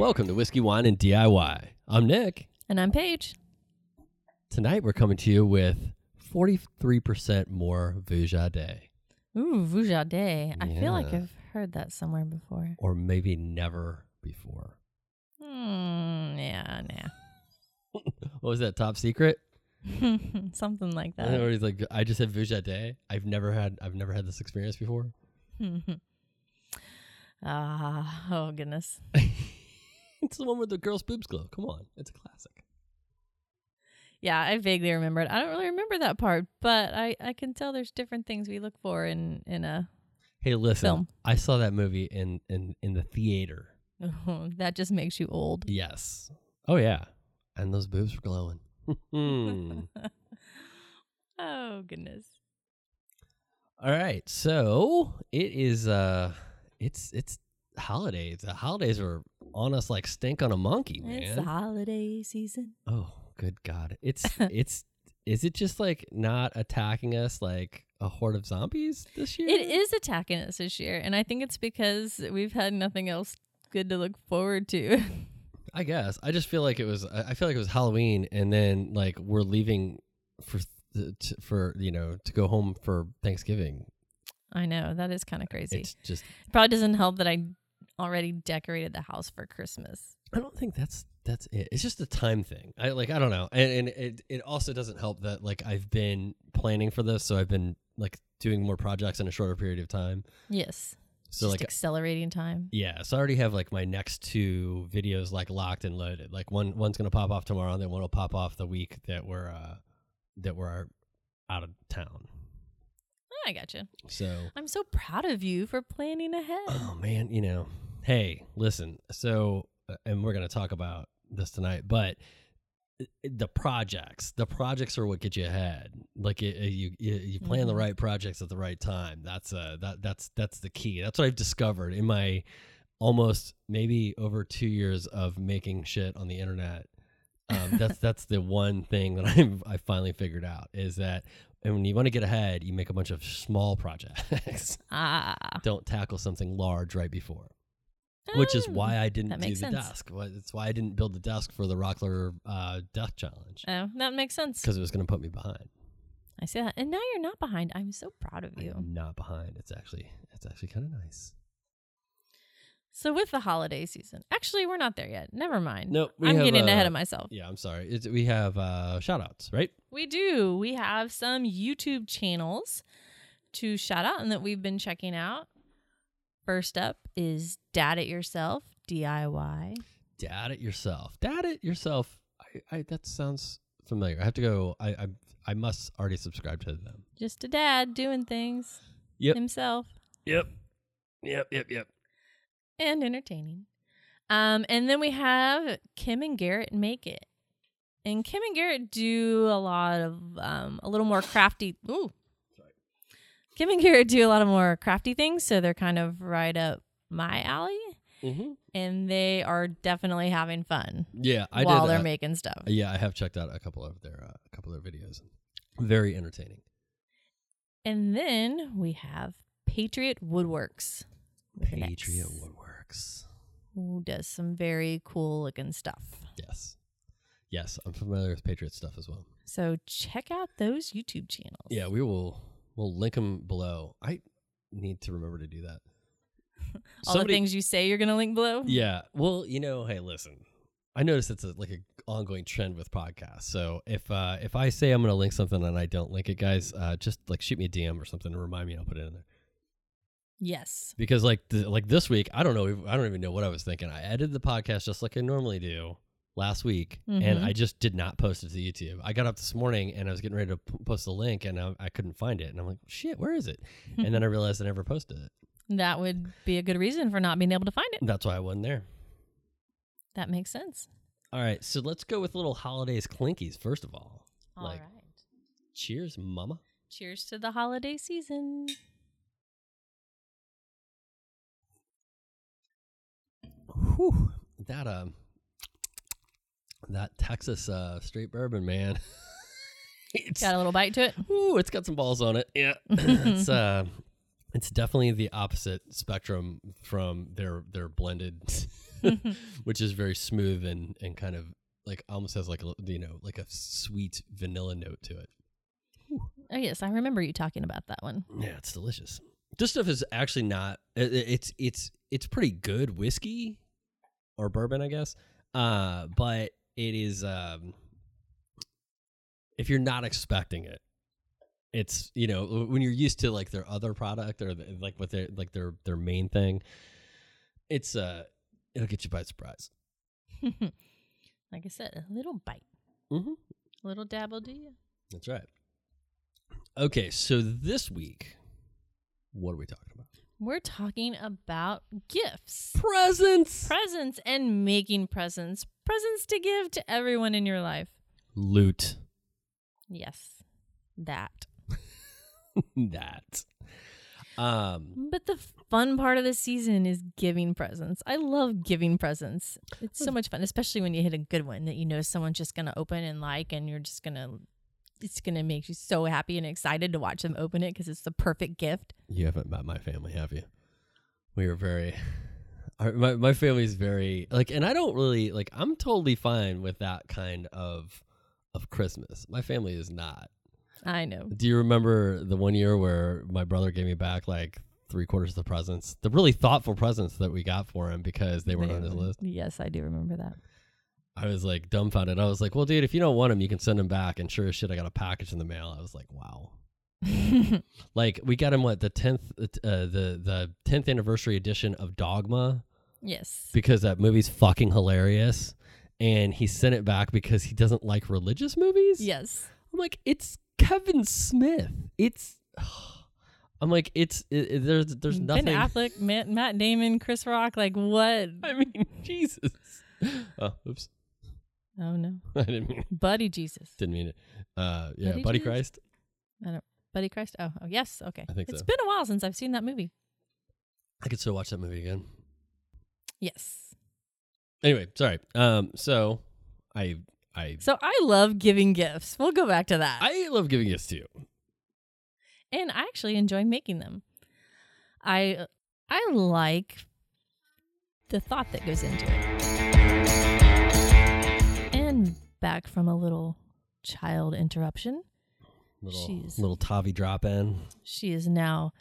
Welcome to Whiskey, Wine, and DIY. I'm Nick. And I'm Paige. Tonight we're coming to you with 43% more Vujade, Ooh, Vujade. I feel like I've heard that somewhere before. or maybe never before. Hmm, yeah, Yeah. What was that, top secret? nah. Something like that. he's like, I just had Vujade. I've never had, I've never had this experience before. Ah, oh goodness. it's the one where the girl's boobs glow. Come on, it's a classic. Yeah, I vaguely remember it. I don't really remember that part, but I, I can tell there's different things we look for in in a Hey, listen, Film. I saw that movie in in in the theater. that just makes you old. Yes. Oh yeah, and those boobs were glowing. Hmm. Oh goodness. All right, so it is. uh It's it's holidays. The holidays are on us like stink on a monkey, man. It's the holiday season. oh, good God! It's it's. Is it just like not attacking us like a horde of zombies this year? It is attacking us this year, and I think it's because we've had nothing else good to look forward to. I guess. I just feel like it was. I I feel like it was Halloween, and then like we're leaving for th- for you know to go home for Thanksgiving. I know that is kind of crazy. It's just. It probably doesn't help that I already decorated the house for Christmas. I don't think that's that's it. It's just a time thing. I like. I don't know, and and it it also doesn't help that like I've been planning for this, so I've been like doing more projects in a shorter period of time. Yes. So just like. accelerating time. yeah, so I already have like my next two videos like locked and loaded. Like one one's gonna pop off tomorrow, and then one will pop off the week that we're uh that we're out of town. I gotcha. So I'm so proud of you for planning ahead. Oh man, you know, hey, listen. So, uh, and we're gonna talk about this tonight, but the projects, the projects are what get you ahead. Like it, it- you, you, you plan the Mhm. right projects at the right time. That's uh, that that's that's the key. That's what I've discovered in my almost maybe over two years of making shit on the internet. Um, that's that's the one thing that I've I finally figured out is that and when you want to get ahead, you make a bunch of small projects ah. don't tackle something large right before. Which is why I didn't do the makes sense. desk. Why- It's why I didn't build the desk for the Rockler uh, Desk Challenge Oh, that makes sense. because it was going to put me behind. I see that. And now you're not behind. I'm so proud of you. I'm not behind. It's actually it's actually kind of nice. So with the holiday season, actually, we're not there yet. Never mind. Nope, we I'm have, getting ahead uh, of myself. Yeah, I'm sorry. It's, we have uh, shout outs, right? We do. We have some YouTube channels to shout out and that we've been checking out. First up is Dad It Yourself DIY. Dad it yourself. Dad it yourself. I, I that sounds familiar. I have to go. I I, I must already subscribe to them. Just a dad doing things Yep. himself Yep. Yep. Yep. Yep. and entertaining. Um, and then we have Kim and Garrett Make It. And Kim and Garrett do a lot of um, a little more crafty. Ooh. Kim and Garrett do a lot of more crafty things, so they're kind of right up my alley. Mm-hmm. and they are definitely having fun Yeah, I while did. they're uh, making stuff. Yeah, I have checked out a couple of their uh, a couple of their videos. Very entertaining. And then we have Patriot Woodworks. Patriot Woodworks. Who does some very cool looking stuff. Yes, yes, I'm familiar with Patriot stuff as well. So check out those YouTube channels. Yeah, we will we'll link them below. I need to remember to do that. All the things you say you're going to link below. Yeah. Well, you know, hey, listen. I notice it's a, like an ongoing trend with podcasts. So if uh if I say I'm going to link something and I don't link it, guys, uh just like shoot me a DM or something and remind me. I'll put it in there. Yes. because like like this week I don't know I don't even know what I was thinking. I edited the podcast just like I normally do last week, and Mhm. I just did not post it to YouTube. I got up this morning and I was getting ready to p- post the link, and I, I couldn't find it, and I'm like, shit, where is it? and then I realized I never posted it. that would be a good reason for not being able to find it. That's why I wasn't there. That makes sense. All right, so let's go with little holidays clinkies first of all. All Like- right. Cheers, mama. Cheers to the holiday season. Whew, that um, that Texas uh straight bourbon, man. it's Got a little bite to it. Ooh, it's got some balls on it. Yeah, it's uh, it's definitely the opposite spectrum from their their blended which is very smooth and and kind of like almost has like a you know like a sweet vanilla note to it. oh yes, I remember you talking about that one. Yeah, it's delicious. This stuff is actually not. it- it- It's it's it's pretty good whiskey or bourbon, I guess. Uh, but it is um, if you're not expecting it, it's you know when you're used to like their other product or the, like what their like their their main thing, it's uh it'll get you by surprise. like I said, a little bite, Mm-hmm. a little dabble, do you? That's right. Okay, so this week, what are we talking about? We're talking about gifts, Presents. presents, and making presents. Presents to give to everyone in your life. Loot. Yes, that. that. Um, But the fun part of the season is giving presents. I love giving presents. It's so much fun, especially when you hit a good one that you know someone's just going to open and like, and you're just going to, it's going to make you so happy and excited to watch them open it because it's the perfect gift. you haven't met my family, have you? We are very. My my family's very like, and I don't really like. I'm totally fine with that kind of of Christmas. My family is not. I know. Do you remember the one year where my brother gave me back like three quarters of the presents, the really thoughtful presents that we got for him because they weren't on his list? Yes, I do remember that. I was like dumbfounded. I was like, "Well, dude, if you don't want them, you can send them back." And sure as shit, I got a package in the mail. I was like, "Wow." Like we got him what the tenth, uh, the the tenth anniversary edition of Dogma yes. because that movie's fucking hilarious, and he sent it back because he doesn't like religious movies. Yes. I'm like, it's Kevin Smith. It's. I'm like, it's it, it- there's there's nothing. Ben Affleck, Matt, Matt Damon, Chris Rock, like what? I mean, Jesus. Oh, oops. Oh no. I didn't mean Buddy Jesus. didn't mean it. Uh, yeah, Buddy Buddy? Christ. Buddy Christ. Oh, oh yes. Okay. I think It's so. been a while since I've seen that movie. I could still watch that movie again. Yes. Anyway, sorry. Um, so I I So I love giving gifts. We'll go back to that. I love giving gifts to you. and I actually enjoy making them. I I like the thought that goes into it. And back from a little child interruption, Little Jeez. little Tavi drop in. she is now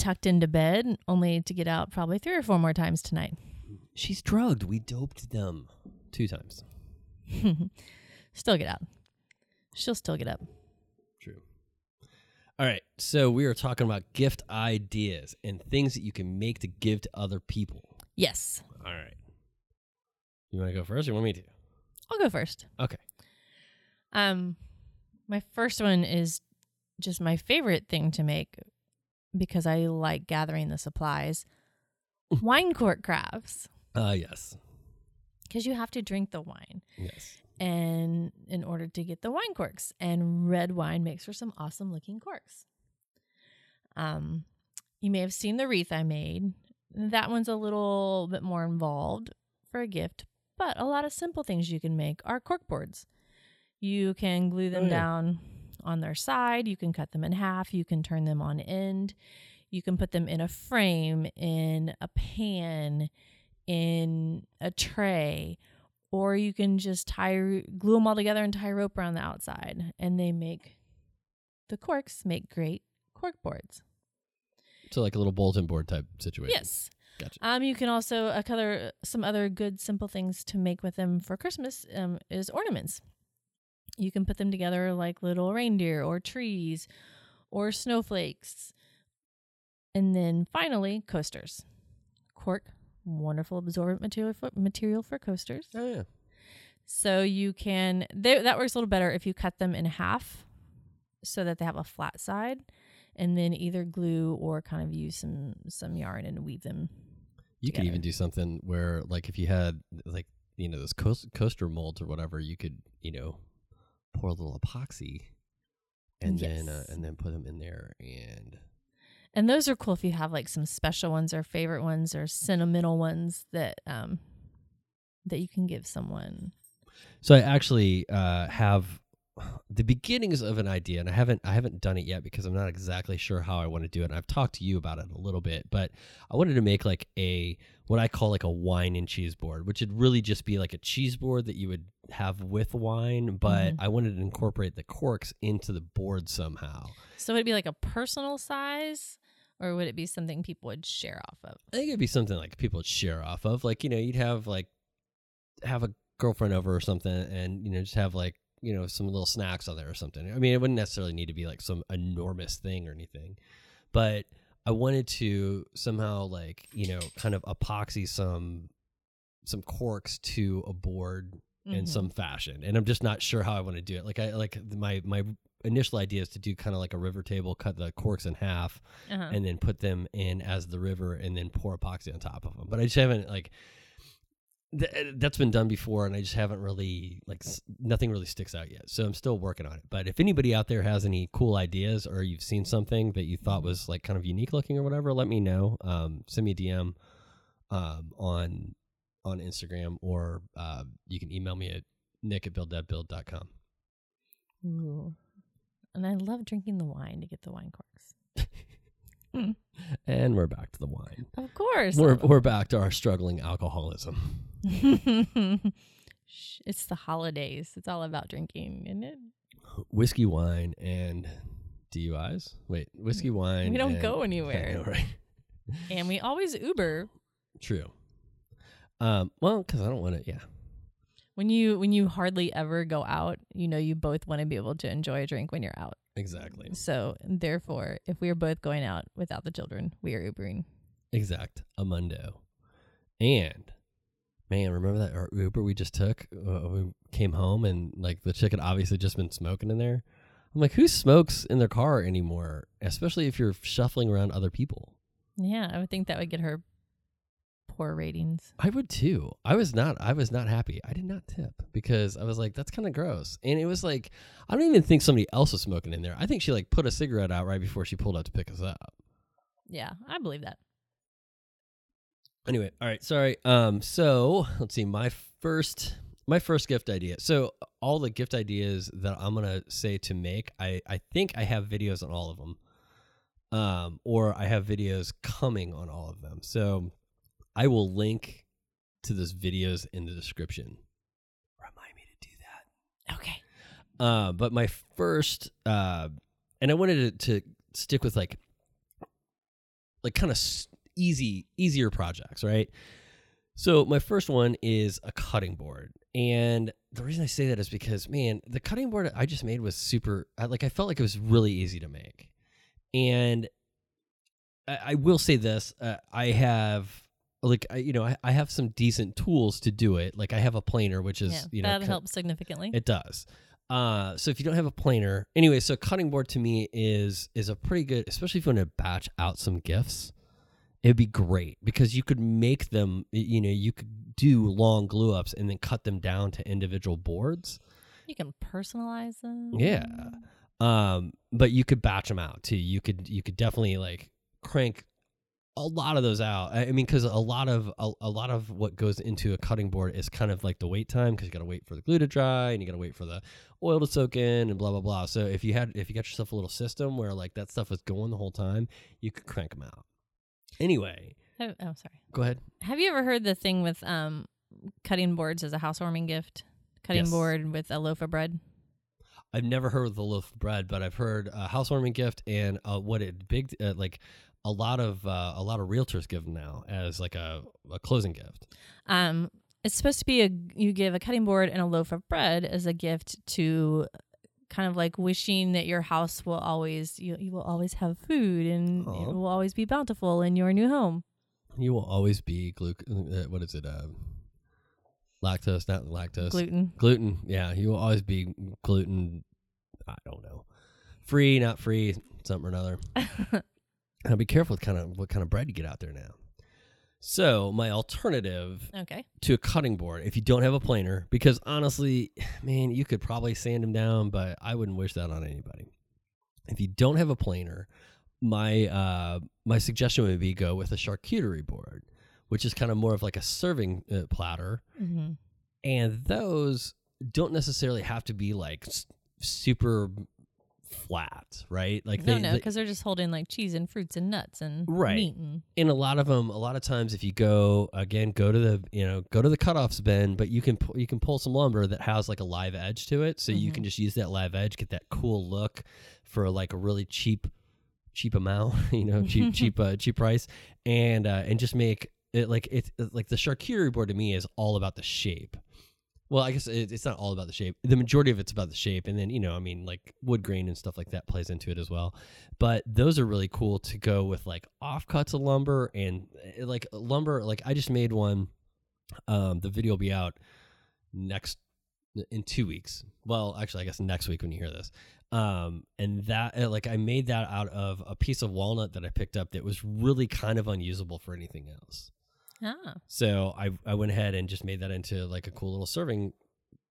tucked into bed, only to get out probably three or four more times tonight. She's drugged. We doped them two times. still get out. She'll still get up. True. All right. So we are talking about gift ideas and things that you can make to give to other people. Yes, All right. You want to go first or you want me to? I'll go first. Okay. Um, my first one is just my favorite thing to make because I like gathering the supplies. wine cork crafts, Uh yes. because you have to drink the wine, Yes. and in order to get the wine corks, and red wine makes for some awesome looking corks. Um, you may have seen the wreath I made. That one's a little bit more involved for a gift, but a lot of simple things you can make are cork boards. You can glue them Oh, yeah. down on their side, you can cut them in half, you can turn them on end, you can put them in a frame, in a pan, in a tray, or you can just tie glue them all together and tie rope around the outside and they make the corks make great cork boards. So like a little bulletin board type situation. Yes. Gotcha. Um, you can also a color some other good simple things to make with them for Christmas um, is ornaments. You can put them together like little reindeer or trees or snowflakes. And then finally, coasters. Cork, wonderful absorbent material for, material for coasters. Oh yeah. So you can they, that works a little better if you cut them in half so that they have a flat side and then either glue or kind of use some some yarn and weave them. You could even do something where, like, if you had like you know those coast- coaster molds or whatever, you could you know pour a little epoxy, and then uh, and then put them in there. And And those are cool if you have like some special ones or favorite ones or sentimental ones that um that you can give someone. so I actually uh, have the beginnings of an idea, and I haven't I haven't done it yet because I'm not exactly sure how I want to do it. And I've talked to you about it a little bit, but I wanted to make like a what I call like a wine and cheese board, which would really just be like a cheese board that you would have with wine, but Mhm. I wanted to incorporate the corks into the board somehow. So it'd it be like a personal size, or would it be something people would share off of? I think it'd be something like people would share off of. Like, you know, you'd have like have a girlfriend over or something and, you know, just have like, you know, some little snacks on there or something. I mean, it wouldn't necessarily need to be like some enormous thing or anything. But I wanted to somehow like, you know, kind of epoxy some some corks to a board in Mhm. some fashion. And I'm just not sure how I want to do it. Like I like my my initial idea is to do kind of like a river table, cut the corks in half Uh-huh. and then put them in as the river and then pour epoxy on top of them. But I just haven't like th- that's been done before and I just haven't really like s- nothing really sticks out yet. So I'm still working on it. But if anybody out there has any cool ideas or you've seen something that you thought was like kind of unique looking or whatever, let me know. Um, send me a DM um, on on Instagram or uh, you can email me at nick at buildthatbuild.com. Ooh. And I love drinking the wine to get the wine corks. And we're back to the wine. Of course. We're, we're back to our struggling alcoholism. It's the holidays. It's all about drinking, isn't it? whiskey, wine, and DUIs. Wait, whiskey, wine. We don't and- go anywhere. know, right? And we always Uber. True. Um, well, because I don't want to. Yeah, When you when you hardly ever go out, you know you both want to be able to enjoy a drink when you're out. Exactly, So therefore, if we are both going out without the children, we are Ubering. exact. A mundo, and man, remember that our Uber we just took? Uh, we came home and like the chick had obviously just been smoking in there. I'm like, who smokes in their car anymore? Especially if you're shuffling around other people. Yeah, I would think that would get her poor ratings. I would too. I was not. I was not happy. I did not tip because I was like, "That's kind of gross." And it was like, I don't even think somebody else was smoking in there. I think she like put a cigarette out right before she pulled out to pick us up. Yeah, I believe that. Anyway, all right. Sorry. Um. So let's see. My first, my first gift idea. So all the gift ideas that I'm gonna say to make, I I think I have videos on all of them. Um, or I have videos coming on all of them. So I will link to those videos in the description. Remind me to do that. Okay. Uh, but my first, uh, and I wanted to, to stick with like, like kind of easy, easier projects, right? So my first one is a cutting board, and the reason I say that is because man, the cutting board I just made was super. I, like I felt like it was really easy to make, and I, I will say this: uh, I have. Like I, you know, I, I have some decent tools to do it. Like I have a planer, which is yeah, you know that helps significantly. it does. Uh, so if you don't have a planer, anyway, so cutting board to me is is a pretty good, especially if you want to batch out some gifts. It'd be great because you could make them. You know, you could do long glue ups and then cut them down to individual boards. you can personalize them. Yeah. Um, but you could batch them out too. You could you could definitely like crank a lot of those out. I mean, because a lot of a, a lot of what goes into a cutting board is kind of like the wait time because you got to wait for the glue to dry and you got to wait for the oil to soak in and blah blah blah. So if you had if you got yourself a little system where like that stuff was going the whole time, you could crank them out. Anyway, Oh, oh, sorry. go ahead. Have you ever heard the thing with um cutting boards as a housewarming gift? Cutting Yes. board with a loaf of bread. I've never heard of the loaf of bread, but I've heard a housewarming gift and uh, what it big uh, like a lot of uh, a lot of realtors give them now as like a, a closing gift. Um, it's supposed to be a you give a cutting board and a loaf of bread as a gift to kind of like wishing that your house will always you you will always have food and Aw. it will always be bountiful in your new home. You will always be glu- uh, what is it? Uh, lactose, not lactose. Gluten. gluten. Yeah, you will always be gluten. I don't know, free, not free, something or another. Now be careful with kind of what kind of bread you get out there now. So my alternative okay. to a cutting board, if you don't have a planer, because honestly, man, you could probably sand them down, but I wouldn't wish that on anybody. If you don't have a planer, my uh, my suggestion would be go with a charcuterie board, which is kind of more of like a serving uh, platter hmm and those don't necessarily have to be like s- super flat, right? Like no, they, no, they- because they're just holding like cheese and fruits and nuts and Right. meat and in a lot of them, a lot of times, if you go again, go to the you know go to the cutoffs bin, but you can pu- you can pull some lumber that has like a live edge to it, so you Mhm. can just use that live edge, get that cool look for like a really cheap cheap amount, you know, cheap cheap uh, cheap price, and uh, and just make it like it's like the charcuterie board to me is all about the shape. Well, I guess it, it's not all about the shape. The majority of it's about the shape, and then you know, I mean, like wood grain and stuff like that plays into it as well. But those are really cool to go with like offcuts of lumber and uh, like lumber. Like I just made one. Um, the video will be out next in two weeks. Well, actually, I guess next week when you hear this. Um, and that uh, like I made that out of a piece of walnut that I picked up that was really kind of unusable for anything else. Ah, So I I went ahead and just made that into like a cool little serving,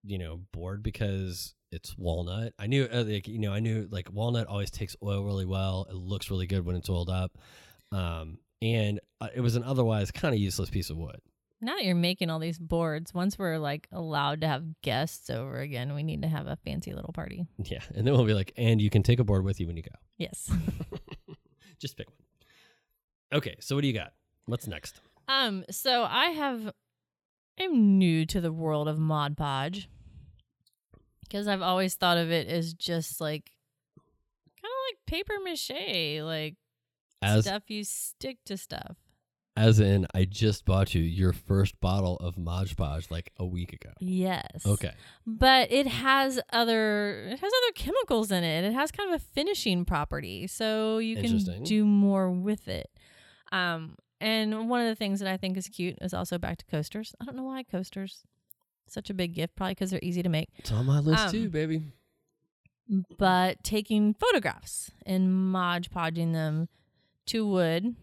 you know, board because it's walnut. I knew uh, like you know I knew like walnut always takes oil really well. It looks really good when it's oiled up, um, and uh, it was an otherwise kind of useless piece of wood. now that you're making all these boards, once we're like allowed to have guests over again, we need to have a fancy little party. Yeah, and then we'll be like, and you can take a board with you when you go. Yes. just pick one. Okay, so what do you got? What's next? Um. So I have. I'm new to the world of Mod Podge because I've always thought of it as just like kind of like paper mache, like As stuff you stick to stuff. as in, I just bought you your first bottle of Mod Podge like a week ago. Yes. Okay. but it has other it has other chemicals in it. It has kind of a finishing property, so you can do more with it. Um, and one of the things that I think is cute is also back to coasters. I don't know why coasters such a big gift, probably because they're easy to make. It's on my list Um, too, baby. But taking photographs and mod podging them to wood.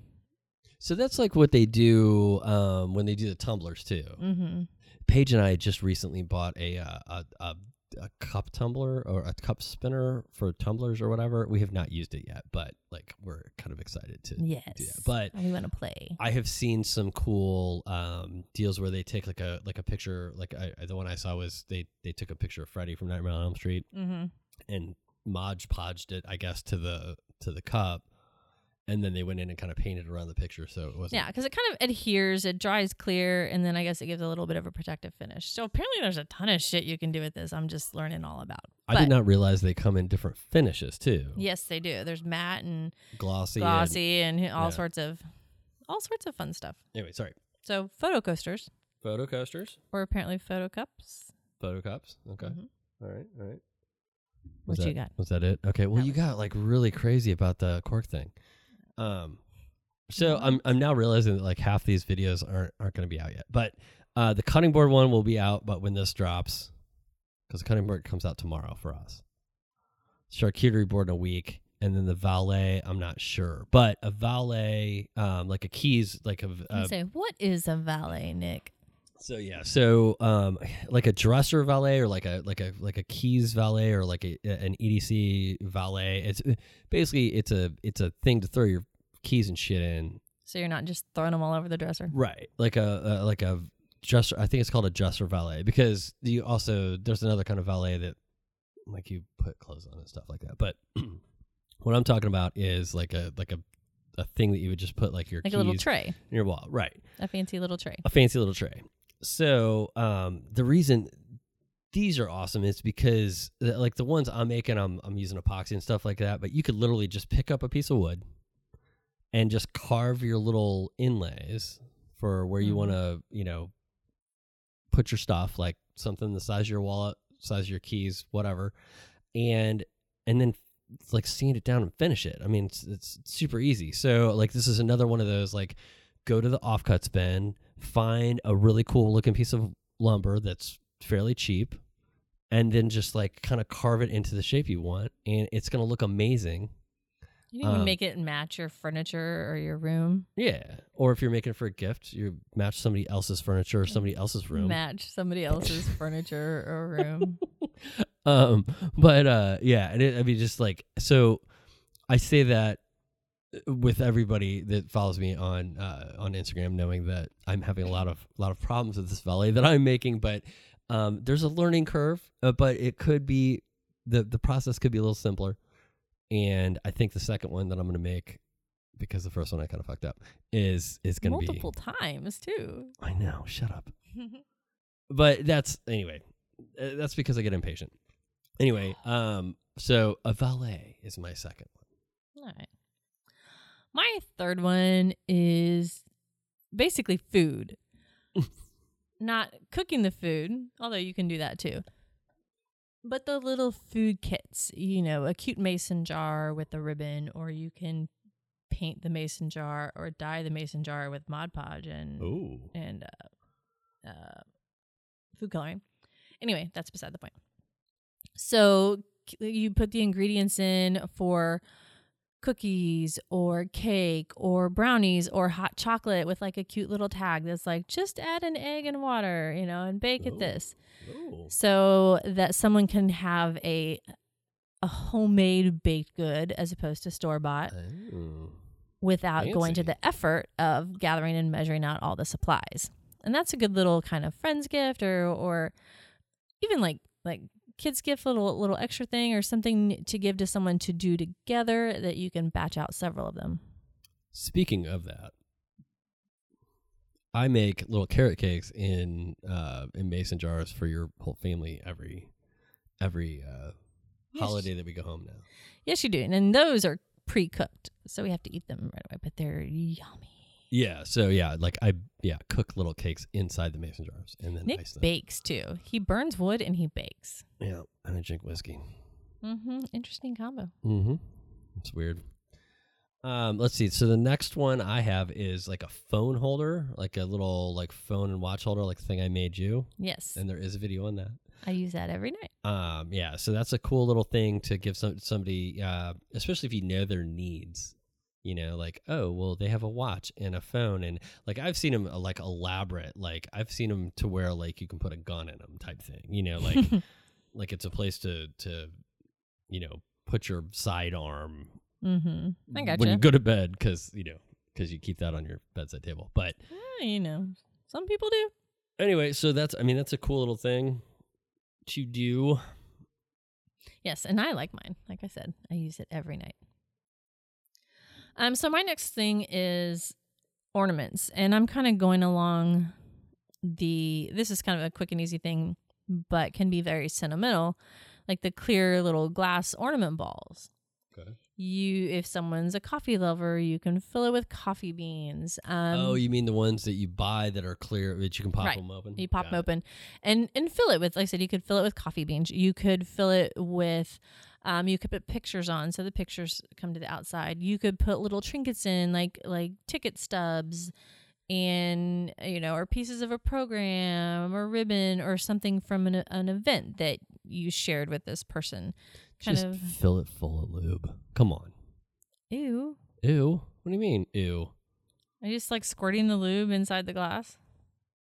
So that's like what they do um, when they do the tumblers too. Mm-hmm. Paige and I just recently bought a, uh, a a a cup tumbler or a cup spinner for tumblers or whatever. We have not used it yet, but like we're kind of excited to Yes, do that. But we want to play. I have seen some cool um, deals where they take like a like a picture. Like I, the one I saw was they they took a picture of Freddy from Nightmare on Elm Street Mm-hmm. and Mod podged it, I guess, to the to the cup, and then they went in and kind of painted around the picture, so it wasn't. Yeah, because it kind of adheres, it dries clear, and then I guess it gives a little bit of a protective finish. So apparently, there's a ton of shit you can do with this. I'm just learning all about. I did not realize they come in different finishes too. Yes, they do. There's matte and glossy. and- glossy and, all yeah. sorts of all sorts of fun stuff. anyway, sorry. So photo coasters, Photo coasters, or apparently photo cups. photo cups. Okay, Mhm. all right, all right. What Was you got? Was that it? Okay. Well, That you was- got like really crazy about the cork thing. Um, so Mhm. I'm I'm now realizing that like half these videos aren't aren't going to be out yet. But uh, the cutting board one will be out, but when this drops, because the cutting board comes out tomorrow for us. Charcuterie board in a week, and then the valet. I'm not sure, but a valet, um, like a keys, like a, a say, what is a valet, Nick? So yeah, so um, like a dresser valet or like a like a like a keys valet or like a, an EDC valet. It's basically it's a it's a thing to throw your keys and shit in. So you're not just throwing them all over the dresser. Right. Like a, a like a dresser. I think it's called a dresser valet because you also there's another kind of valet that like you put clothes on and stuff like that. But what I'm talking about is like a like a a thing that you would just put like your Like keys a little tray, in your wall. Right. a fancy little tray. a fancy little tray. So um, the reason these are awesome is because uh, like the ones I'm making, I'm I'm using epoxy and stuff like that. But you could literally just pick up a piece of wood and just carve your little inlays for where you Mhm. want to, you know, put your stuff, like something the size of your wallet, size of your keys, whatever, and and then like sand it down and finish it. I mean, it's it's super easy. So like this is another one of those like go to the offcuts bin, find a really cool looking piece of lumber that's fairly cheap, and then just like kind of carve it into the shape you want, and it's gonna look amazing. You can even Um, make it match your furniture or your room. Yeah. Or if you're making it for a gift, you match somebody else's furniture or somebody else's room. Match somebody else's furniture or room. um but uh yeah and it, i mean just like so i say that with everybody that follows me on uh on instagram knowing that i'm having a lot of a lot of problems with this valet that i'm making but um there's a learning curve uh, but it could be the the process could be a little simpler. And I think the second one that I'm gonna make, because the first one I kind of fucked up, is is gonna be Multiple times too. I know. Shut up. But that's anyway. uh, That's because I get impatient. Anyway, um, so a valet is my second one. All right. My third one is basically food. Not cooking the food, although you can do that too. But the little food kits, you know, a cute mason jar with a ribbon, or you can paint the mason jar or dye the mason jar with Mod Podge and Oh, and uh, uh, food coloring. Anyway, that's beside the point. So you put the ingredients in for cookies or cake or brownies or hot chocolate with like a cute little tag that's like just add an egg and water, you know, and bake Ooh. it this, oh, so that someone can have a a homemade baked good as opposed to store bought oh. without going to the effort of gathering and measuring out all the supplies. And that's a good little kind of friend's gift or or even like like kids gift little little extra thing or something to give to someone to do together that you can batch out several of them. Speaking of that, I make little carrot cakes in uh, in mason jars for your whole family every every uh, Yes. holiday that we go home now. Yes, you do. And those are pre-cooked. So we have to eat them right away, but they're yummy. Yeah, so yeah, like I yeah cook little cakes inside the mason jars and then Nick ice them. bakes too. He burns wood and he bakes. yeah, and I drink whiskey. Mm-hmm. Interesting combo. Mm-hmm. It's weird. Um, let's see. So the next one I have is like a phone holder, like a little like phone and watch holder, like the thing I made you, Yes, and there is a video on that. I use that every night. Um, yeah, so that's a cool little thing to give some somebody, uh, especially if you know their needs. You know, like oh well, they have a watch and a phone, and like I've seen them uh, like elaborate. Like I've seen them to where like you can put a gun in them type thing. You know, like like it's a place to to you know put your sidearm mm-hmm. I gotcha. when you go to bed because you know because you keep that on your bedside table. But you know, some people do. anyway, so that's I mean that's a cool little thing to do. Yes, and I like mine. Like I said, I use it every night. Um, so my next thing is ornaments, and I'm kind of going along the. This is kind of a quick and easy thing, but can be very sentimental, like the clear little glass ornament balls. Okay. You, if someone's a coffee lover, you can fill it with coffee beans. Um, oh, you mean the ones that you buy that are clear that you can pop Right. them open? You pop Got them it. open and and fill it with like I said, you could fill it with coffee beans. You could fill it with um you could put pictures on so the pictures come to the outside. You could put little trinkets in like like ticket stubs and you know or pieces of a program or ribbon or something from an, an event that you shared with this person. Kind Just of fill it full of lube. Come on. ew. Ew. What do you mean? Ew. Are you just like squirting the lube inside the glass?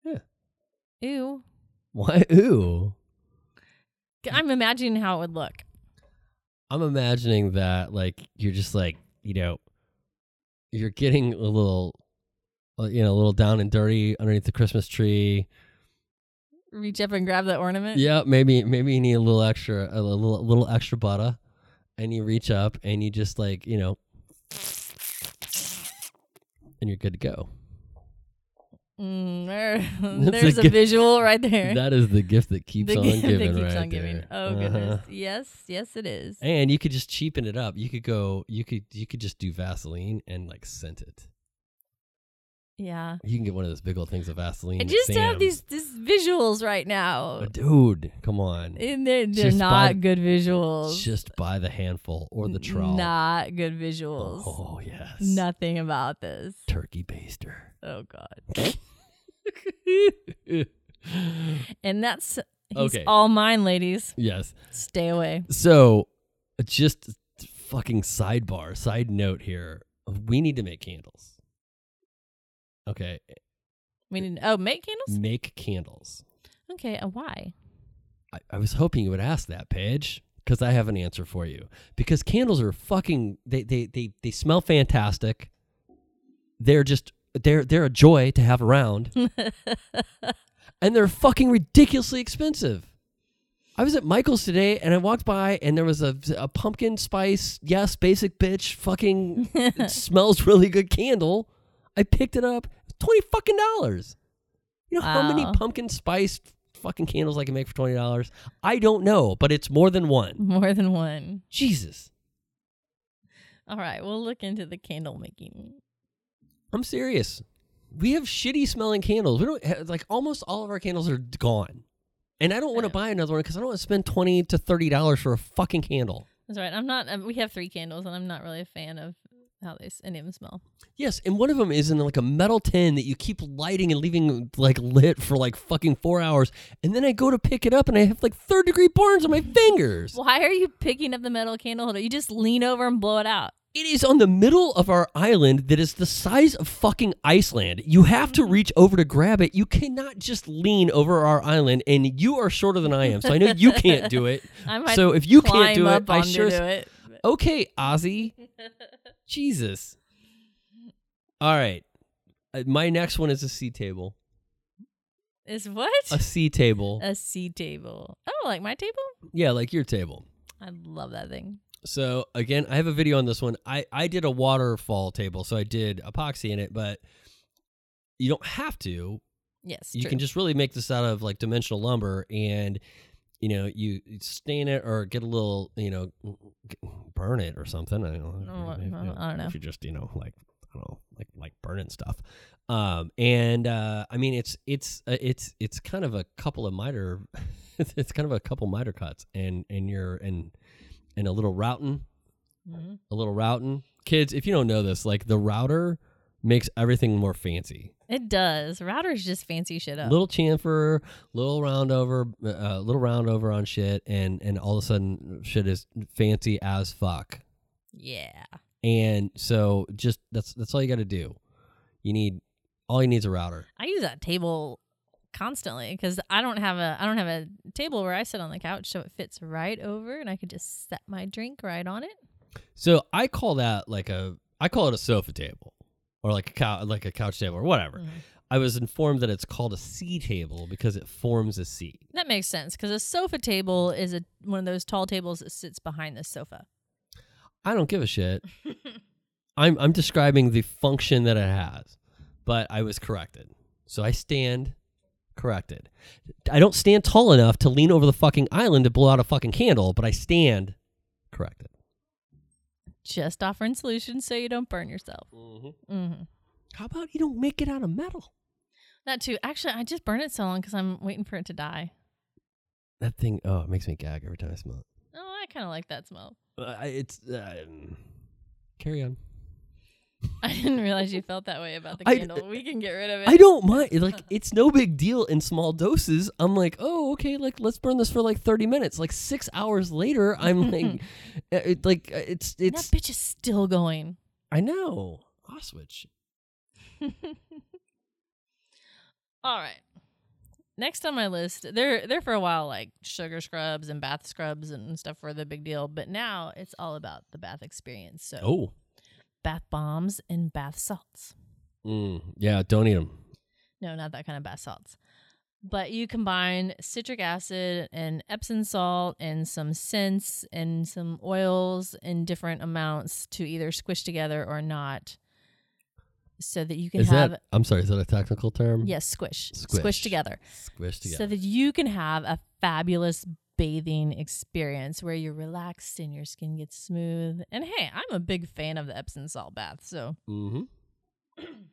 Yeah. Ew. Why? Ew. I'm imagining how it would look. I'm imagining that like you're just like you know you're getting a little uh, you know a little down and dirty underneath the Christmas tree. Reach up and grab the ornament. Yeah, maybe maybe you need a little extra a little a little extra butter, and you reach up and you just like you know, and you're good to go. Mm, there, there's a a, visual right there. That is the gift that keeps the on gift that giving, keeps right on giving. there. Oh goodness. Uh-huh. Yes, yes it is. And you could just cheapen it up. You could go. You could you could just do Vaseline and like scent it. Yeah. You can get one of those big old things of Vaseline. I just have these these visuals right now. Uh, dude. Come on, And they're, they're Just not buy- good visuals. just buy the handful or the trowel. Not good visuals. Oh yes, Nothing about this. turkey baster. Oh god. And that's he's Okay. all mine, ladies. yes. Stay away. So, just fucking sidebar, side note here. We need to make candles. Okay, We need oh make candles. make candles. Okay, uh, why? I, I was hoping you would ask that, Paige, because I have an answer for you. Because candles are fucking they they they, they smell fantastic. They're just they're they're a joy to have around, and they're fucking ridiculously expensive. I was at Michael's today and I walked by and there was a, a pumpkin spice, yes, basic bitch, fucking smells really good candle. I picked it up, twenty fucking dollars. You know how many pumpkin spice fucking candles I can make for twenty dollars? I don't know, but it's more than one. More than one. Jesus, All right, we'll look into the candle making. I'm serious. We have shitty smelling candles. We don't have, like almost all of our candles are gone, and I don't want to buy another one because I don't want to spend twenty to thirty dollars for a fucking candle. That's right. I'm not. Um, we have three candles, and I'm not really a fan of how they of them smell. Yes, and one of them is in like a metal tin that you keep lighting and leaving like lit for like fucking four hours, and then I go to pick it up and I have like third degree burns on my fingers. Why are you picking up the metal candle holder? You just lean over and blow it out. It is on the middle of our island that is the size of fucking Iceland. You have to mm-hmm. reach over to grab it. You cannot just lean over our island, and you are shorter than I am, so I know you can't do it. I might So if you can't do it, I sure. do it. Okay, Ozzy. Jesus. All right. Uh, My next one is a C table. Is what? A C table. A C table. Oh, like my table? Yeah, like your table. I love that thing. So again, I have a video on this one. I I did a waterfall table, so I did epoxy in it, but you don't have to. Yes, You true. can just really make this out of like dimensional lumber, and you know you stain it or get a little you know burn it or something. I don't know. Oh, I If- don't- I don't know. If you just you know like I don't know like like burning stuff. Um and uh I mean it's it's uh, it's it's kind of a couple of miter it's kind of a couple miter cuts and and you're and and a little routing Mhm. a little routing. Kids, if you don't know this, like the router makes everything more fancy. It does. Routers just fancy shit up. Little chamfer, little round over, uh, little round over on shit, and and all of a sudden shit is fancy as fuck. yeah. And so just that's that's all you got to do. You need all you need is a router. I use that table constantly because I don't have a I don't have a table where I sit on the couch, so it fits right over, and I could just set my drink right on it. So I call that like a I call it a sofa table or like a cow like a couch table or whatever. Mhm. I was informed that it's called a C table because it forms a C. That makes sense because a sofa table is a one of those tall tables that sits behind the sofa. I don't give a shit. I'm I'm describing the function that it has, but I was corrected. So I stand corrected. I don't stand tall enough to lean over the fucking island to blow out a fucking candle, but I stand corrected. Just offering solutions so you don't burn yourself. hmm How about you don't make it out of metal? That too. Actually, I just burn it so long because I'm waiting for it to die. That thing, oh, it makes me gag every time I smell it. Oh, I kind of like that smell. Uh, I- it's uh, carry on. I didn't realize you felt that way about the I- candle. we can get rid of it. I don't mind. Like it's no big deal in small doses. I'm like, oh, okay, like let's burn this for like 30 minutes. Like six hours later, I'm like, uh, it, like uh, it's that bitch is still going. I know. Oswich. All right. Next on my list, they're they're for a while like sugar scrubs and bath scrubs and stuff were the big deal, but now it's all about the bath experience. So Oh, bath bombs and bath salts. mm, yeah. Don't eat them. No, not that kind of bath salts. But you combine citric acid and Epsom salt and some scents and some oils in different amounts to either squish together or not, so that you can Is have that? I'm sorry. Is that a technical term? yes squish Squish. squish together. Squish together. so that you can have a fabulous bathing experience where you're relaxed and your skin gets smooth. And hey, I'm a big fan of the Epsom salt bath. So mm-hmm.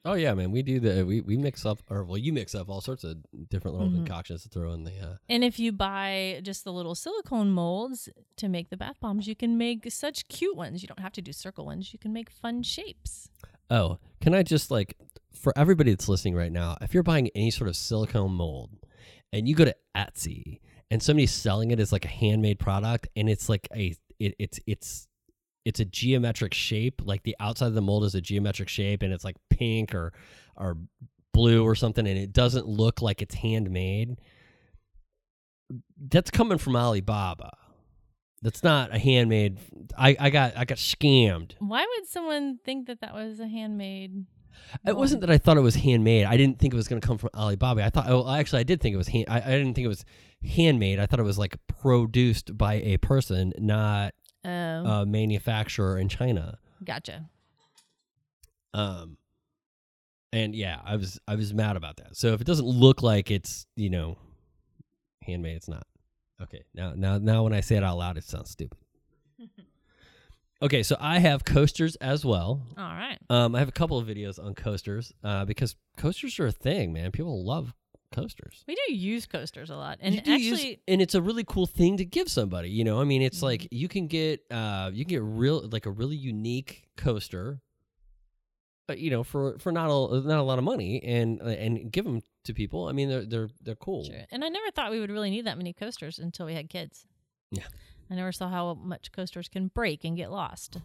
Oh yeah, man. We do the we we mix up or well, you mix up all sorts of different little Mhm. concoctions to throw in the. Uh, and if you buy just the little silicone molds to make the bath bombs, you can make such cute ones. You don't have to do circle ones. You can make fun shapes. Oh, can I just like for everybody that's listening right now, if you're buying any sort of silicone mold and you go to Etsy and somebody's selling it as like a handmade product and it's like a it, it's it's it's a geometric shape, like the outside of the mold is a geometric shape and it's like pink or or blue or something and it doesn't look like it's handmade. That's coming from Alibaba. That's not a handmade I, I got I got scammed. Why would someone think that that was a handmade? It wasn't that I thought it was handmade. I didn't think it was going to come from Alibaba. I thought, oh, actually, I did think it was hand. I, I didn't think it was handmade. I thought it was like produced by a person, not Oh, a manufacturer in China. gotcha. Um, and yeah, I was I was mad about that. So if it doesn't look like it's you know handmade, it's not. Okay, now now now when I say it out loud, it sounds stupid. Okay, so I have coasters as well. All right. Um, I have a couple of videos on coasters uh, because coasters are a thing, man. People love coasters. We do use coasters a lot, and You do use- actually, and it's a really cool thing to give somebody. You know, I mean, it's like you can get uh, you can get real like a really unique coaster, uh, you know, for for not a not a lot of money, and uh, and give them to people. I mean, they're they're they're cool. Sure. And I never thought we would really need that many coasters until we had kids. Yeah. I never saw how much coasters can break and get lost.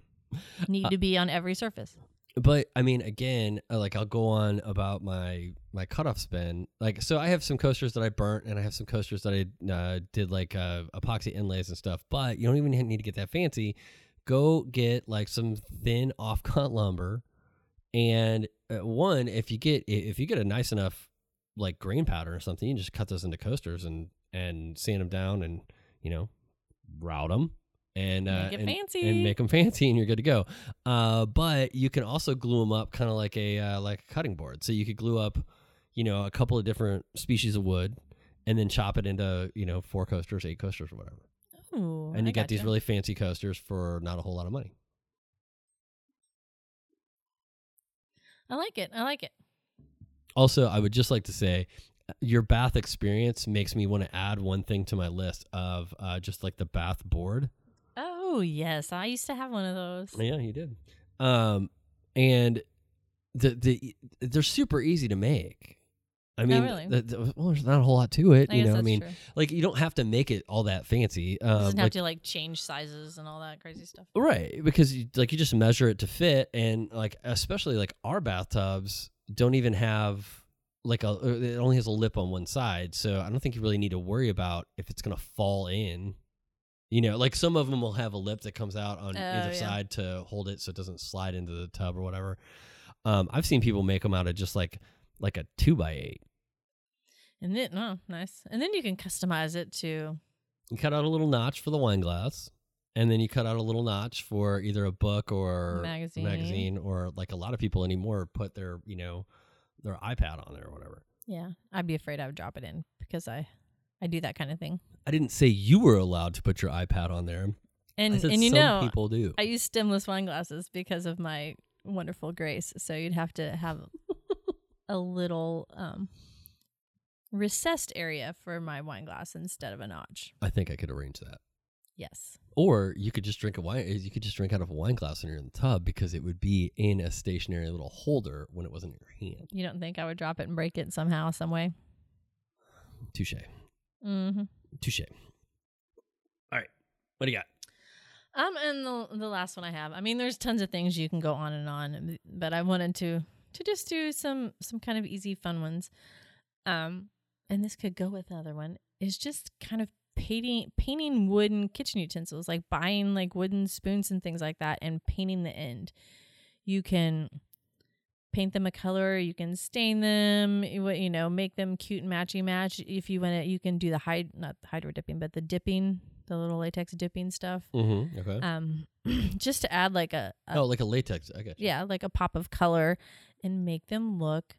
need to be on every surface. but I mean, again, uh, like I'll go on about my my cutoff spin. Like, so I have some coasters that I burnt, and I have some coasters that I uh, did like uh, epoxy inlays and stuff. But you don't even need to get that fancy. Go get like some thin off cut lumber, and uh, one if you get if you get a nice enough like grain powder or something, you can just cut those into coasters and and sand them down, and you know, route them. And, uh, Make it and, fancy. and make them fancy, and you're good to go. Uh, but you can also glue them up kind of like a uh, like a cutting board. So you could glue up, you know, a couple of different species of wood, and then chop it into you know four coasters, eight coasters, or whatever. Ooh, and I you get these really fancy coasters for not a whole lot of money. I like it. I like it. Also, I would just like to say, your bath experience makes me want to add one thing to my list of uh, just like the bath board. Oh yes, I used to have one of those. Yeah, you did. Um, and the the they're super easy to make. I mean, Oh, really? the- the- well, there's not a whole lot to it. I you know, I mean, true. like you don't have to make it all that fancy. Um, doesn't have to like change sizes and all that crazy stuff. Right, because you, like you just measure it to fit, and like especially like our bathtubs don't even have like a uh, it only has a lip on one side, so I don't think you really need to worry about if it's gonna fall in. You know, like some of them will have a lip that comes out on Oh, either yeah. side to hold it so it doesn't slide into the tub or whatever. Um, I've seen people make them out of just like like a two by eight. And then, oh, nice. And then you can customize it to. You cut out a little notch for the wine glass, and then you cut out a little notch for either a book or Magazine. magazine, or like a lot of people anymore put their you know their iPad on there or whatever. Yeah, I'd be afraid I would drop it in because I, I do that kind of thing. I didn't say you were allowed to put your iPad on there. And and you some know, people do. I use stemless wine glasses because of my wonderful grace. So you'd have to have a little um recessed area for my wine glass instead of a notch. I think I could arrange that. Yes. Or you could just drink a wine. You could just drink out of a wine glass when you're in the tub because it would be in a stationary little holder when it wasn't in your hand. You don't think I would drop it and break it somehow, some way? Touche. Mm-hmm. Touche. All right. What do you got? Um, and the the last one I have. I mean, there's tons of things you can go on and on, but I wanted to to just do some some kind of easy, fun ones. Um, and this could go with another one. Is just kind of painting painting wooden kitchen utensils, like buying like wooden spoons and things like that, and painting the end. You can paint them a color. You can stain them. You you know, make them cute and matchy match. If you want to, you can do the hyd not hydro dipping, but the dipping, the little latex dipping stuff Mm-hmm. Okay. um just to add like a, a- oh, like a latex. I got you. yeah like a pop of color and make them look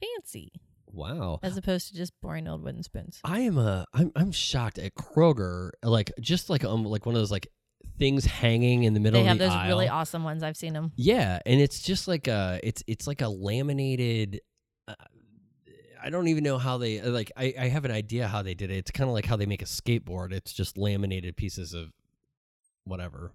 fancy Wow. as opposed to just boring old wooden spoons I am uh I'm I'm shocked at Kroger, like just like um like one of those like things hanging in the middle they have of the those aisle. really awesome ones i've seen them Yeah, and it's just like a it's it's like a laminated. Uh, I don't even know how they like. I I have an idea how they did it. It's kind of like how they make a skateboard. It's just laminated pieces of whatever.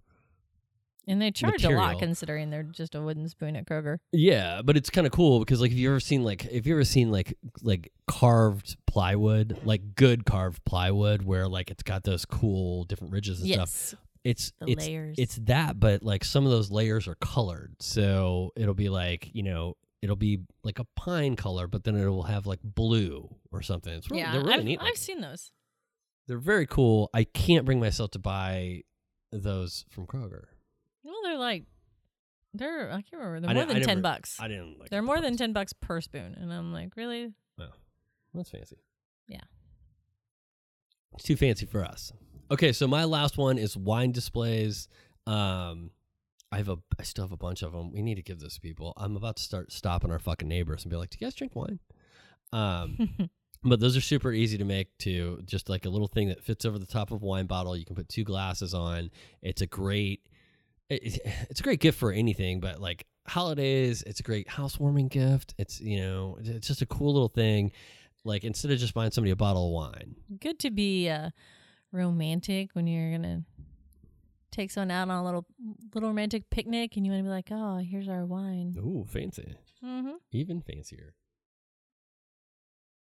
And they charge a lot considering they're just a wooden spoon at kroger. Yeah, but it's kind of cool because like if you ever seen like if you ever seen like like carved plywood, like good carved plywood, where like it's got those cool different ridges and stuff. yes. It's the it's layers. it's that but like some of those layers are colored. So it'll be like you know it'll be like a pine color but then it will have like blue or something. It's really, yeah they're really I've, neat I've looking. seen those. They're very cool. I can't bring myself to buy those from kroger well they're like They're I can't remember. They're I more di- I than ten never- bucks. I didn't like. They're the more than ten bucks per spoon, and I'm like, really? Well. That's fancy. Yeah. It's too fancy for us. Okay, so my last one is wine displays. Um, I have a, I still have a bunch of them. We need to give this to people. I'm about to start stopping our fucking neighbors and be like, "Do you guys drink wine?" Um, but those are super easy to make too. Just like a little thing that fits over the top of a wine bottle. You can put two glasses on. It's a great, it, it's a great gift for anything. But like holidays, it's a great housewarming gift. It's you know, it's just a cool little thing. Like instead of just buying somebody a bottle of wine, Good to be uh, romantic when you're gonna take someone out on a little little romantic picnic, and you want to be like, oh, here's our wine. ooh, fancy. Mm-hmm. even fancier.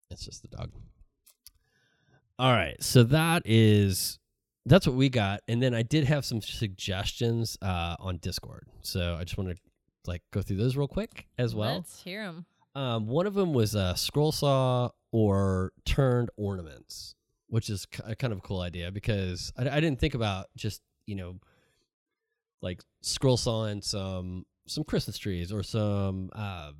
It's just the dog. All right, so that is that's what we got, and then I did have some suggestions uh, on Discord, so I just want to like go through those real quick as well. Let's hear them. Um, one of them was a scroll saw or turned ornaments, which is a kind of a cool idea because I, I didn't think about just you know like scroll sawing some some Christmas trees or some uh,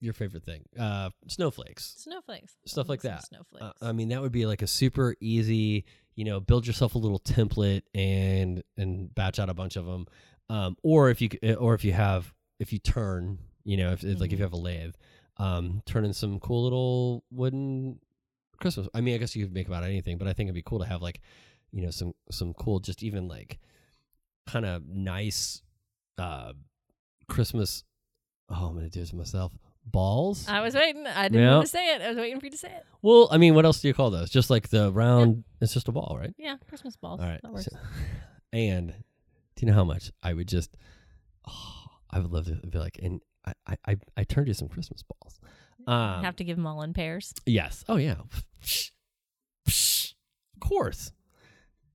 your favorite thing uh, snowflakes. Snowflakes. Stuff like that. Snowflakes. Uh, I mean, that would be like a super easy, you know, build yourself a little template and and batch out a bunch of them. Um, or if you or if you have if you turn, you know, if it's like if you have a lathe, um, turn in some cool little wooden Christmas. I mean, I guess you could make about anything, but I think it'd be cool to have like, you know, some some cool, just even like kind of nice uh Christmas. Oh, I'm gonna do this myself. Balls. I was waiting. I didn't Yeah. want to say it. I was waiting for you to say it. Well, I mean, what else do you call those? Just like the round. It's just a ball, right? Yeah, Christmas balls. All right. That works. so- and do you know how much I would just? Oh, I would love to be like, and I, I, I, I turned you some Christmas balls. Um, Have to give them all in pairs. yes. Oh yeah. Of course.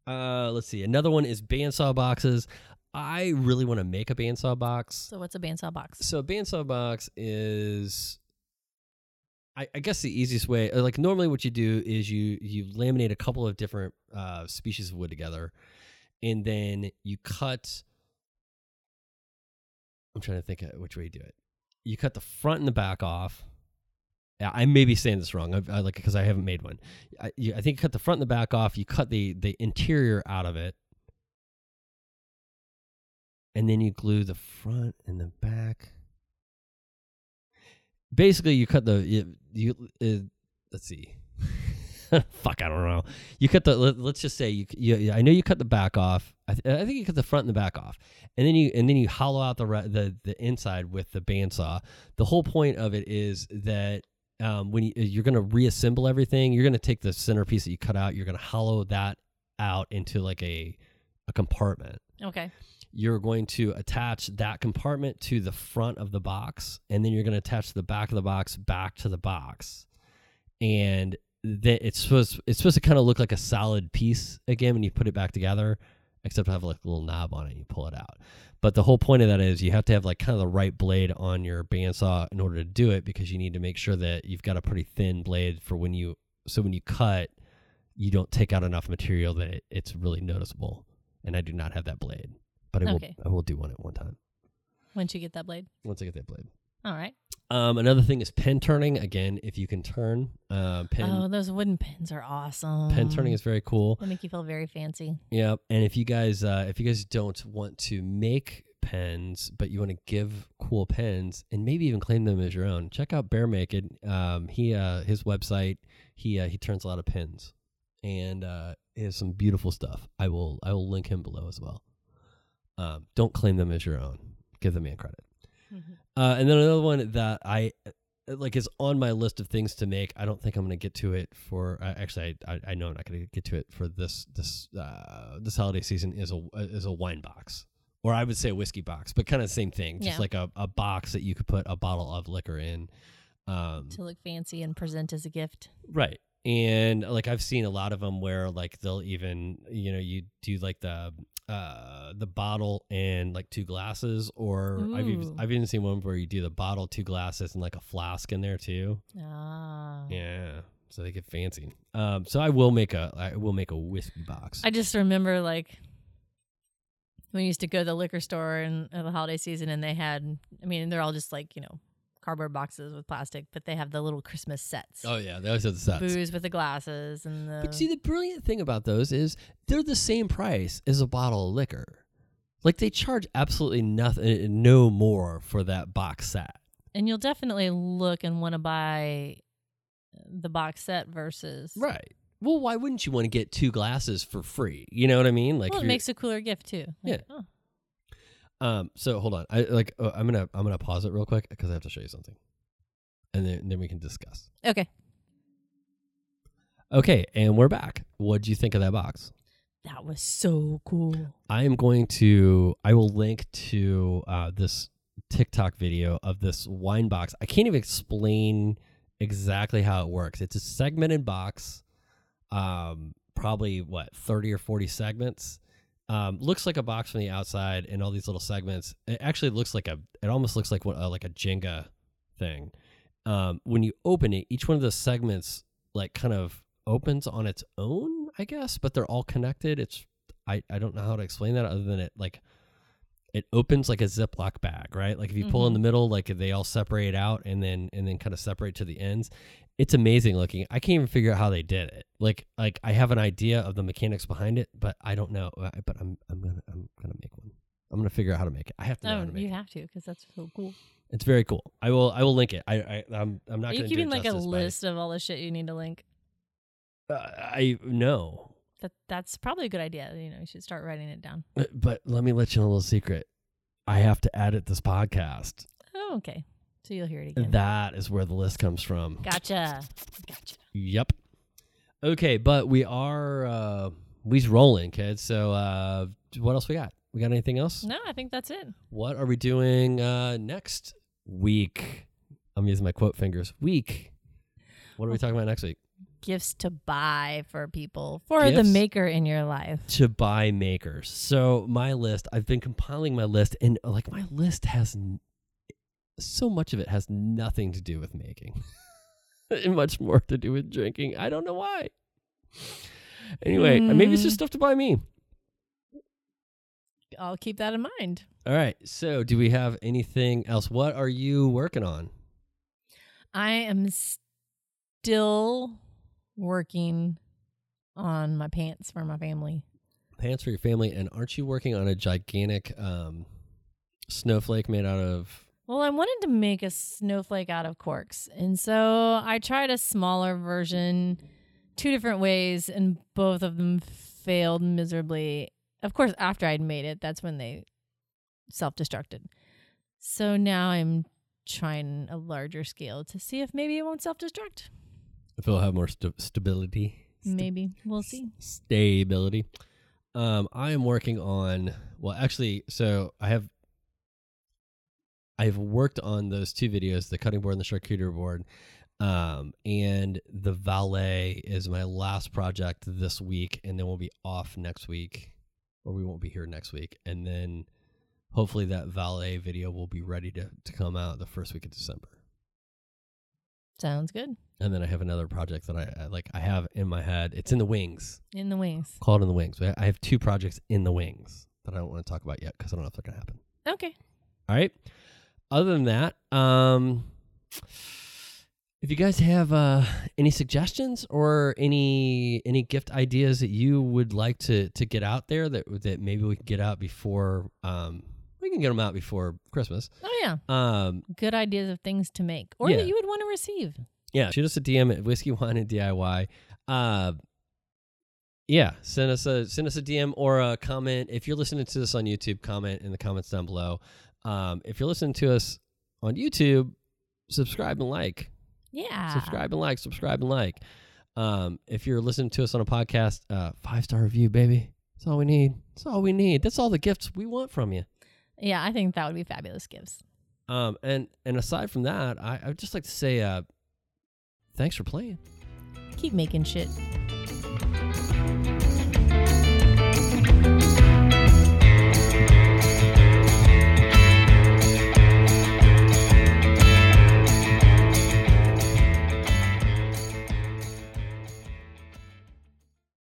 Uh, let's see. Another one is bandsaw boxes. I really want to make a bandsaw box. So what's a bandsaw box? So a bandsaw box is, I, I guess the easiest way. uh, Like normally, what you do is you you laminate a couple of different uh, species of wood together, and then you cut. I'm trying to think of which way you do it. You cut the front and the back off. I may be saying this wrong. I, I like because I haven't made one. I, you, I think you cut the front and the back off. You cut the the interior out of it, and then you glue the front and the back. Basically, you cut the you, you uh, let's see. Fuck, I don't know. You cut the let, us just say you, you I know you cut the back off. I, th- I think you cut the front and the back off, and then you and then you hollow out the re- the the inside with the bandsaw. The whole point of it is that um, when you, you're going to reassemble everything, you're going to take the centerpiece that you cut out, you're going to hollow that out into like a a compartment Okay. You're going to attach that compartment to the front of the box and then you're going to attach the back of the box back to the box. And then it's supposed it's supposed to kind of look like a solid piece again when you put it back together except to have like a little knob on it and you pull it out. But the whole point of that is you have to have like kind of the right blade on your bandsaw in order to do it because you need to make sure that you've got a pretty thin blade for when you so when you cut you don't take out enough material that it, it's really noticeable. And i do not have that blade but I will Okay. I will do one at one time Once you get that blade. once I get that blade. All right. Um, another thing is pen turning. Again, if you can turn, uh, pen oh, those wooden pens are awesome. pen turning is very cool. They make you feel very fancy. Yeah, And if you guys uh, if you guys don't want to make pens, but you want to give cool pens and maybe even claim them as your own, check out Bear Naked. Um, he uh, his website he uh, he turns a lot of pens and uh, he has some beautiful stuff. I will I will link him below as well. Um, don't claim them as your own. Give the man credit. Uh, and then another one that I uh, like is on my list of things to make. I don't think I'm going to get to it for. Uh, actually, I, I, I know I'm not going to get to it for this this uh, this holiday season. Is a is a wine box, or I would say a whiskey box, but kind of the same thing. Just Yeah. like a, a box that you could put a bottle of liquor in. Um, To look fancy and present as a gift. Right. And like I've seen a lot of them where like they'll even you know you do like the uh the bottle and like two glasses or I've even, I've even seen one where you do the bottle two glasses and like a flask in there too. Ah. Yeah. So they get fancy. Um so I will make a I will make a whiskey box. I just remember like We used to go to the liquor store in, in the holiday season, and they had. I mean, they're all just like you know cardboard boxes with plastic, but they have the little Christmas sets. Oh yeah, they always have the sets. Booze with the glasses and the. But see, the brilliant thing about those is they're the same price as a bottle of liquor. Like they charge absolutely nothing, eh, no more for that box set. and you'll definitely look and want to buy uh, the box set versus. Right. Well, why wouldn't you want to get two glasses for free? You know what I mean? Like, well, it makes a cooler gift too. Like, oh, um. So hold on. I like. Uh, I'm gonna. I'm gonna pause it real quick because I have to show you something, and then then we can discuss. okay, Okay, and we're back. What do you think of that box? that was so cool. I am going to. I will link to uh, this TikTok video of this wine box. I can't even explain exactly how it works. It's a segmented box, um, probably what thirty or forty segments. Um, looks like a box from the outside, and all these little segments. It actually looks like a. It almost looks like what uh, like a Jenga thing. Um, when you open it, each one of the segments like kind of opens on its own, I guess, but they're all connected. It's I, I don't know how to explain that other than it like it opens like a Ziploc bag, right? Like if you pull in Mhm. the middle, like they all separate out and then and then kind of separate to the ends. It's amazing looking. I can't even figure out how they did it. Like like I have an idea of the mechanics behind it, but I don't know. Uh, But I'm I'm gonna I'm gonna make one. I'm gonna figure out how to make it. I have to Oh, to make you it. have to because that's so cool. It's very cool. I will I will link it. I, I I'm I'm not Are you keeping like a list of all the shit you need to link? I, uh, I know. That that's probably a good idea. You know, you should start writing it down. But, but let me let you know a little secret. I have to edit this podcast. Oh, okay. So you'll hear it again. That is where the list comes from. Gotcha. Gotcha. Yep. Okay, but we are uh we's rolling, kids. So uh what else we got? We got anything else? No, I think that's it. What are we doing uh next week? I'm using my quote fingers. Week. What are we talking about next week? Gifts to buy for people for the maker in your life. To buy makers. So my list, I've been compiling my list and like my list has so much of it has nothing to do with making. and much more to do with drinking. I don't know why. Anyway, maybe it's just Hmm. stuff to buy me. I'll keep that in mind. All right. So, do we have anything else? What are you working on? I am still working on my pants for my family. Pants for your family, and aren't you working on a gigantic um, snowflake made out of? Well, I wanted to make a snowflake out of corks. And so I tried a smaller version two different ways, and both of them failed miserably. Of course, after I'd made it, that's when they self destructed. So now I'm trying a larger scale to see if maybe it won't self destruct. If it'll have more st- stability, Sta- Maybe. We'll see. stability. Um, I am working on. Well, actually, so I have. I've worked on those two videos, the cutting board and the charcuterie board. Um, and the valet is my last project this week, and then we'll be off next week, or we won't be here next week. And then hopefully that valet video will be ready to, to come out the first week of December. Sounds good. And then I have another project that I, I like. I have in my head. It's in the wings. In the wings. Called in the wings. I have two projects in the wings that I don't want to talk about yet because I don't know if they're gonna happen. Okay. All right. Other than that, um, if you guys have uh, any suggestions or any any gift ideas that you would like to to get out there that that maybe we can get out before um, we can get them out before Christmas. Oh, yeah. Um, Good ideas of things to make or Yeah. that you would want to receive. yeah, shoot us a DM at whiskey wine and DIY. Uh, yeah, send us a send us a DM or a comment if you're listening to this on YouTube. Comment in the comments down below. Um, if you're listening to us on YouTube, subscribe and like. Yeah. Subscribe and like. Subscribe and like. Um, if you're listening to us on a podcast, uh, five star review, baby. That's all we need. That's all we need. That's all the gifts we want from you. Yeah, I think that would be fabulous gifts. Um, and and aside from that, I, I'd just like to say, uh, thanks for playing. Keep making shit.